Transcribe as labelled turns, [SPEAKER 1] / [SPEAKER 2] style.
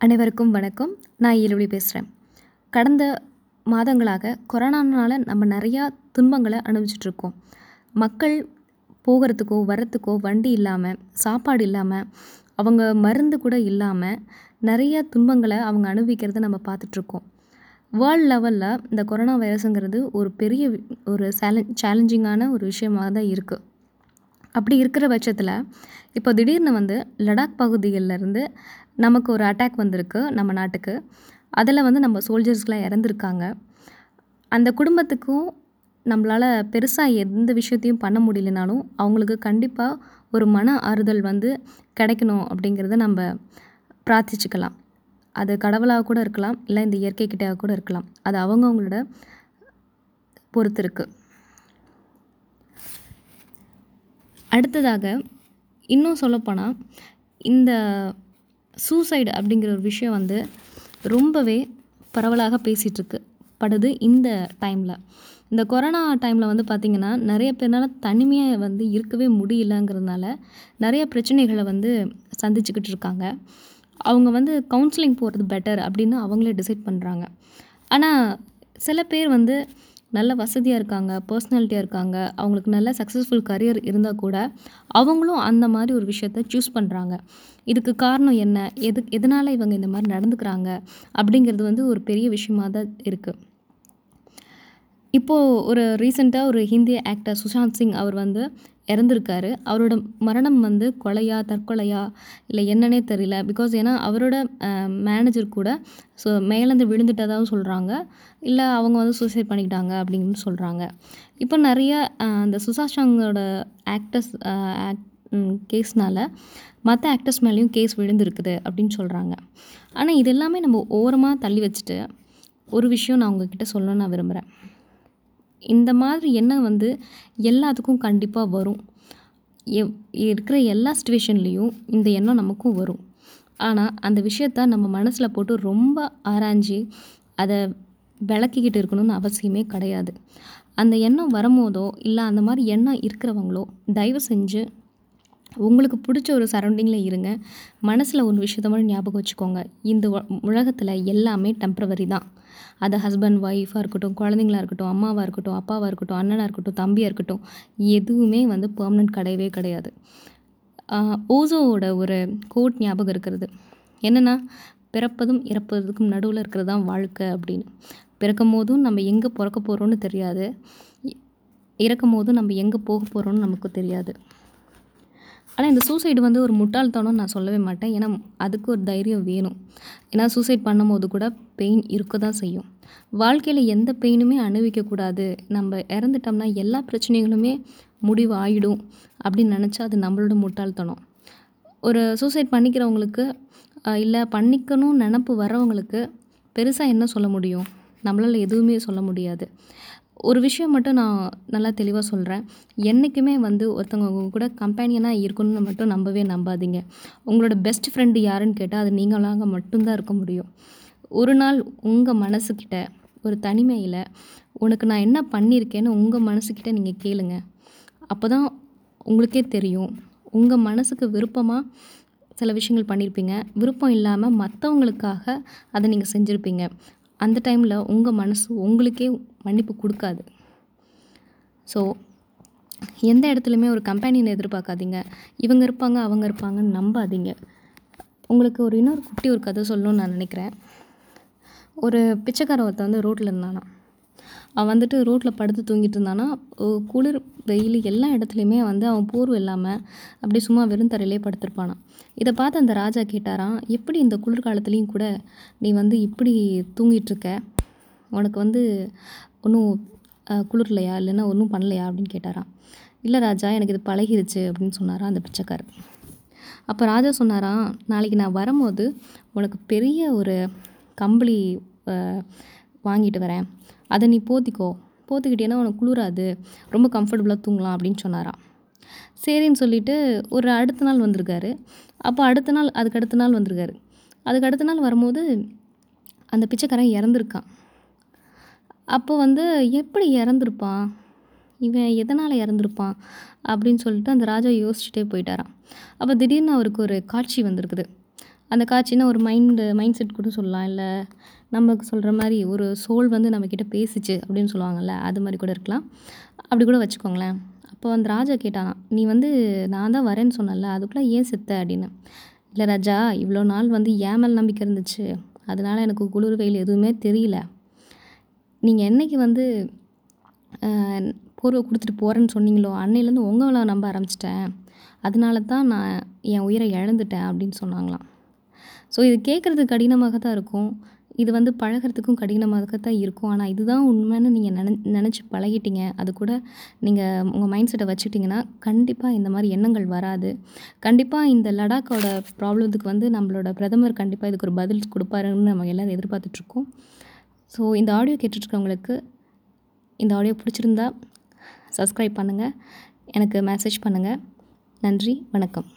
[SPEAKER 1] அனைவருக்கும் வணக்கம். நான் ஈரொளி பேசுகிறேன் கடந்த மாதங்களாக கொரோனானால நம்ம நிறையா துன்பங்களை அனுபவிச்சிட்ருக்கோம். மக்கள் போகிறதுக்கோ வரத்துக்கோ வண்டி இல்லாமல் சாப்பாடு இல்லாமல் அவங்க மருந்து கூட இல்லாமல் நிறைய துன்பங்களை அவங்க அனுபவிக்கிறத நம்ம பார்த்துட்ருக்கோம். வேர்ல்ட் லெவலில் இந்த கொரோனா வைரஸுங்கிறது ஒரு பெரிய ஒரு சேலஞ்ச் சேலஞ்சிங்கான ஒரு விஷயமாக தான் இருக்குது அப்படி இருக்கிற பட்சத்தில் இப்போ திடீர்னு வந்து லடாக் பகுதிகளில் இருந்து நமக்கு ஒரு அட்டாக் வந்திருக்கு நம்ம நாட்டுக்கு. அதில் வந்து நம்ம சோல்ஜர்ஸ்லாம் இறந்துருக்காங்க. அந்த குடும்பத்துக்கும் நம்மளால் பெருசாக எந்த விஷயத்தையும் பண்ண முடியலனாலும் அவங்களுக்கு கண்டிப்பாக ஒரு மன ஆறுதல் வந்து கிடைக்கணும் அப்படிங்கிறத நம்ம பிரார்த்திச்சுக்கலாம். அது கடவுளாக கூட இருக்கலாம் இல்லை இந்த இயற்கை கூட இருக்கலாம். அது அவங்கவுங்களோட பொறுத்து இருக்குது அடுத்ததாக இன்னும் சொல்லப்போனால் இந்த சூசைடு அப்படிங்கிற ஒரு விஷயம் வந்து ரொம்பவே பரவலாக பேசிகிட்ருக்கு. படுது இந்த டைமில். இந்த கொரோனா டைமில் வந்து பார்த்திங்கன்னா நிறைய பேர்னால தனிமையாக வந்து இருக்கவே முடியலங்கிறதுனால நிறைய பிரச்சனைகளை வந்து சந்திச்சுக்கிட்டு இருக்காங்க அவங்க வந்து கவுன்சிலிங் போகிறது பெட்டர் அப்படின்னு அவங்களே டிசைட் பண்ணுறாங்க ஆனால் சில பேர் வந்து நல்ல வசதியாக இருக்காங்க பர்சனாலிட்டியாக இருக்காங்க அவங்களுக்கு நல்ல சக்ஸஸ்ஃபுல் கரியர் இருந்தால் கூட அவங்களும் அந்த மாதிரி ஒரு விஷயத்த சூஸ் பண்ணுறாங்க இதுக்கு காரணம் என்ன? எது எதனால் இவங்க இந்த மாதிரி நடந்துக்கிறாங்க? அப்படிங்கிறது வந்து ஒரு பெரிய விஷயமா தான் இருக்குது இப்போது ஒரு ரீசெண்டாக ஒரு ஹிந்தி ஆக்டர் சுஷாந்த் சிங் அவர் வந்து இறந்துருக்காரு. அவரோட மரணம் வந்து கொலையா தற்கொலையா இல்லை என்னன்னே தெரியல. பிகாஸ் ஏன்னா அவரோட மேனேஜர் கூட ஸோ மேலேருந்து விழுந்துட்டதாகவும் சொல்கிறாங்க இல்லை அவங்க வந்து சூசைட் பண்ணிக்கிட்டாங்க அப்படின்னு சொல்கிறாங்க இப்போ நிறைய அந்த சுஷாந்த் சிங்கோட ஆக்டர்ஸ் கேஸ்னால் மற்ற ஆக்டர்ஸ் மேலேயும் கேஸ் விழுந்திருக்குது அப்படின்னு சொல்கிறாங்க ஆனால் இது எல்லாமே நம்ம ஓரமாக தள்ளி வச்சுட்டு ஒரு விஷயம் நான் உங்ககிட்ட சொல்லணும்னு நான் விரும்புகிறேன் இந்த மாதிரி எண்ணம் வந்து எல்லாத்துக்கும் கண்டிப்பாக வரும். எவ் இருக்கிற எல்லா சுச்சுவேஷன்லேயும் இந்த எண்ணம் நமக்கும் வரும். ஆனால் அந்த விஷயத்த நம்ம மனசில் போட்டு ரொம்ப ஆராய்ஞ்சு அதை விளக்கிக்கிட்டு இருக்கணும்னு அவசியமே கிடையாது. அந்த எண்ணம் வரும்போதோ இல்லை அந்த மாதிரி எண்ணம் இருக்கிறவங்களோ தயவு செஞ்சு உங்களுக்கு பிடிச்ச ஒரு சரௌண்டிங்கில் இருங்க. மனசில் ஒரு விஷயத்த மட்டும் ஞாபகம் வச்சுக்கோங்க. இந்த உலகத்தில் எல்லாமே டெம்ப்ரவரி தான். அது ஹஸ்பண்ட் ஒய்ஃபாக இருக்கட்டும் குழந்தைங்களா இருக்கட்டும் அம்மாவாக இருக்கட்டும் அப்பாவாக இருக்கட்டும் அண்ணனாக இருக்கட்டும் தம்பியாக இருக்கட்டும் எதுவுமே வந்து பெர்மனன்ட் கிடையவே கிடையாது. ஓசோவோட ஒரு கோட் ஞாபகம் இருக்கிறது. என்னென்னா பிறப்பதும் இறப்பதுக்கும் நடுவில் இருக்கிறது தான் வாழ்க்கை அப்படின்னு. பிறக்கும் போதும் நம்ம எங்கே பிறக்க போகிறோன்னு தெரியாது. இறக்கும் போதும் நம்ம எங்கே போக போகிறோன்னு நமக்கு தெரியாது. ஆனால் இந்த சூசைடு வந்து ஒரு முட்டாள்தனம் நான் சொல்லவே மாட்டேன். ஏன்னா அதுக்கு ஒரு தைரியம் வேணும். ஏன்னா சூசைட் பண்ணும்போது கூட பெயின் இருக்க தான் செய்யும். வாழ்க்கையில் எந்த பெயினுமே அனுபவிக்கக்கூடாது. நம்ம இறந்துட்டோம்னா எல்லா பிரச்சனைகளுமே முடிவு ஆகிடும் அப்படின்னு நினச்சா அது நம்மளோட முட்டாள்தனம். ஒரு சூசைட் பண்ணிக்கிறவங்களுக்கு இல்லை பண்ணிக்கணும்னு நினப்பு வர்றவங்களுக்கு பெருசாக என்ன சொல்ல முடியும்? நம்மளால் எதுவுமே சொல்ல முடியாது. ஒரு விஷயம் மட்டும் நான் நல்லா தெளிவாக சொல்கிறேன் என்றைக்குமே வந்து ஒருத்தவங்க கூட கம்பேனியனாக இருக்கணும்னு மட்டும் நம்பவே நம்பாதீங்க. உங்களோட பெஸ்ட் ஃப்ரெண்டு யாருன்னு கேட்டால் அது நீங்களாக மட்டும்தான் இருக்க முடியும். ஒரு நாள் உங்கள் மனசுக்கிட்ட ஒரு தனிமையில் உனக்கு நான் என்ன பண்ணியிருக்கேன்னு உங்கள் மனசுக்கிட்ட நீங்கள் கேளுங்க. அப்போ தான் உங்களுக்கே தெரியும். உங்கள் மனசுக்கு விருப்பமாக சில விஷயங்கள் பண்ணியிருப்பீங்க விருப்பம் இல்லாமல் மற்றவங்களுக்காக அதை நீங்கள் செஞ்சுருப்பீங்க. அந்த டைமில் உங்கள் மனசு உங்களுக்கே மன்னிப்பு கொடுக்காது. ஸோ எந்த இடத்துலையுமே ஒரு கம்பெனியை எதிர்பார்க்காதீங்க. இவங்க இருப்பாங்க அவங்க இருப்பாங்கன்னு நம்பாதீங்க. உங்களுக்கு ஒரு இன்னொரு குட்டி ஒரு கதை சொல்லணும்னு நான் நினைக்கிறேன். ஒரு பிச்சைக்கார ஒருத்தன் வந்து ரோட்டில் இருந்தானா அவன் வந்துட்டு ரோட்டில் படுத்து தூங்கிட்டு இருந்தானா குளிர் வெயில் எல்லா இடத்துலையுமே வந்து அவன் போர்வை இல்லாமல் அப்படி சும்மா வெறும் தரையிலே படுத்திருப்பானான் இதை பார்த்து அந்த ராஜா கேட்டாராம் எப்படி இந்த குளிர்காலத்துலேயும் கூட நீ வந்து இப்படி தூங்கிட்டுருக்க உனக்கு வந்து ஒன்றும் குளிர்லையா? இல்லைன்னா ஒன்றும் பண்ணலையா? அப்படின்னு கேட்டாராம். இல்லை ராஜா எனக்கு இது பழகிருச்சு அப்படின்னு சொன்னாராம் அந்த பிச்சைக்காரர். அப்போ ராஜா சொன்னாராம் நாளைக்கு நான் வரும்போது உனக்கு பெரிய ஒரு கம்பளி வாங்கிட்டு வரேன். அதை நீ போத்திக்கோ. போத்திக்கிட்டேன்னா உனக்கு குளிராது. ரொம்ப கம்ஃபர்டபுளாக தூங்கலாம் அப்படின்னு சொன்னாராம். சரின்னு சொல்லிட்டு ஒரு அடுத்த நாள் வந்திருக்காரு. அப்போ அடுத்த நாள் அதுக்கு அடுத்த நாள் வந்திருக்காரு. அதுக்கு அடுத்த நாள் வரும்போது அந்த பிச்சைக்காரன் இறந்துருக்கான். அப்போ வந்து எப்படி இறந்துருப்பான்? இவன் எதனால் இறந்துருப்பான்? அப்படின்னு சொல்லிட்டு அந்த ராஜா யோசிச்சுட்டே போயிட்டாராம். அப்போ திடீர்னு அவருக்கு ஒரு காட்சி வந்திருக்குது. அந்த காட்சினா ஒரு மைண்டு மைண்ட் செட் கூட சொல்லலாம். இல்லை நமக்கு சொல்கிற மாதிரி ஒரு சோல் வந்து நம்மக்கிட்ட பேசிச்சு அப்படின்னு சொல்லுவாங்கள்ல அது மாதிரி கூட இருக்கலாம். அப்படி கூட வச்சுக்கோங்களேன். அப்போ அந்த ராஜா கேட்டான் நீ வந்து நான் தான் வரேன்னு சொன்னேன்ல அதுக்குள்ளே ஏன் செத்த? அப்படின்னு. இல்லை ராஜா இவ்வளோ நாள் வந்து ஏன் மேல் நம்பிக்கை இருந்துச்சு. அதனால எனக்கு குளிர் வெயில் எதுவுமே தெரியல. நீங்கள் என்னைக்கு வந்து போர்வை கொடுத்துட்டு போகிறேன்னு சொன்னீங்களோ அன்னையிலேருந்து உங்களை நம்ப ஆரம்பிச்சிட்டேன். அதனால தான் நான் என் உயிரை இழந்துட்டேன் அப்படின்னு சொன்னாங்களாம். ஸோ இது கேட்குறது கடினமாக தான் இருக்கும். இது வந்து பழகுறதுக்கும் கடினமாக தான் இருக்கும். ஆனால் இதுதான் உண்மைன்னு நீங்கள் நினை நினச்சி பழகிட்டீங்க. அது கூட நீங்கள் உங்கள் மைண்ட் செட்டை வச்சுட்டிங்கன்னா கண்டிப்பாக இந்த மாதிரி எண்ணங்கள் வராது. கண்டிப்பாக இந்த லடாக்கோட ப்ராப்ளத்துக்கு வந்து நம்மளோட பிரதமர் கண்டிப்பாக இதுக்கு ஒரு பதில் கொடுப்பாருன்னு நம்ம எல்லோரும் எதிர்பார்த்துட்ருக்கோம் ஸோ இந்த ஆடியோ கேட்டுட்ருக்கவங்களுக்கு இந்த ஆடியோ பிடிச்சிருந்தா சப்ஸ்கிரைப் பண்ணுங்கள் எனக்கு மெசேஜ் பண்ணுங்கள் நன்றி வணக்கம்.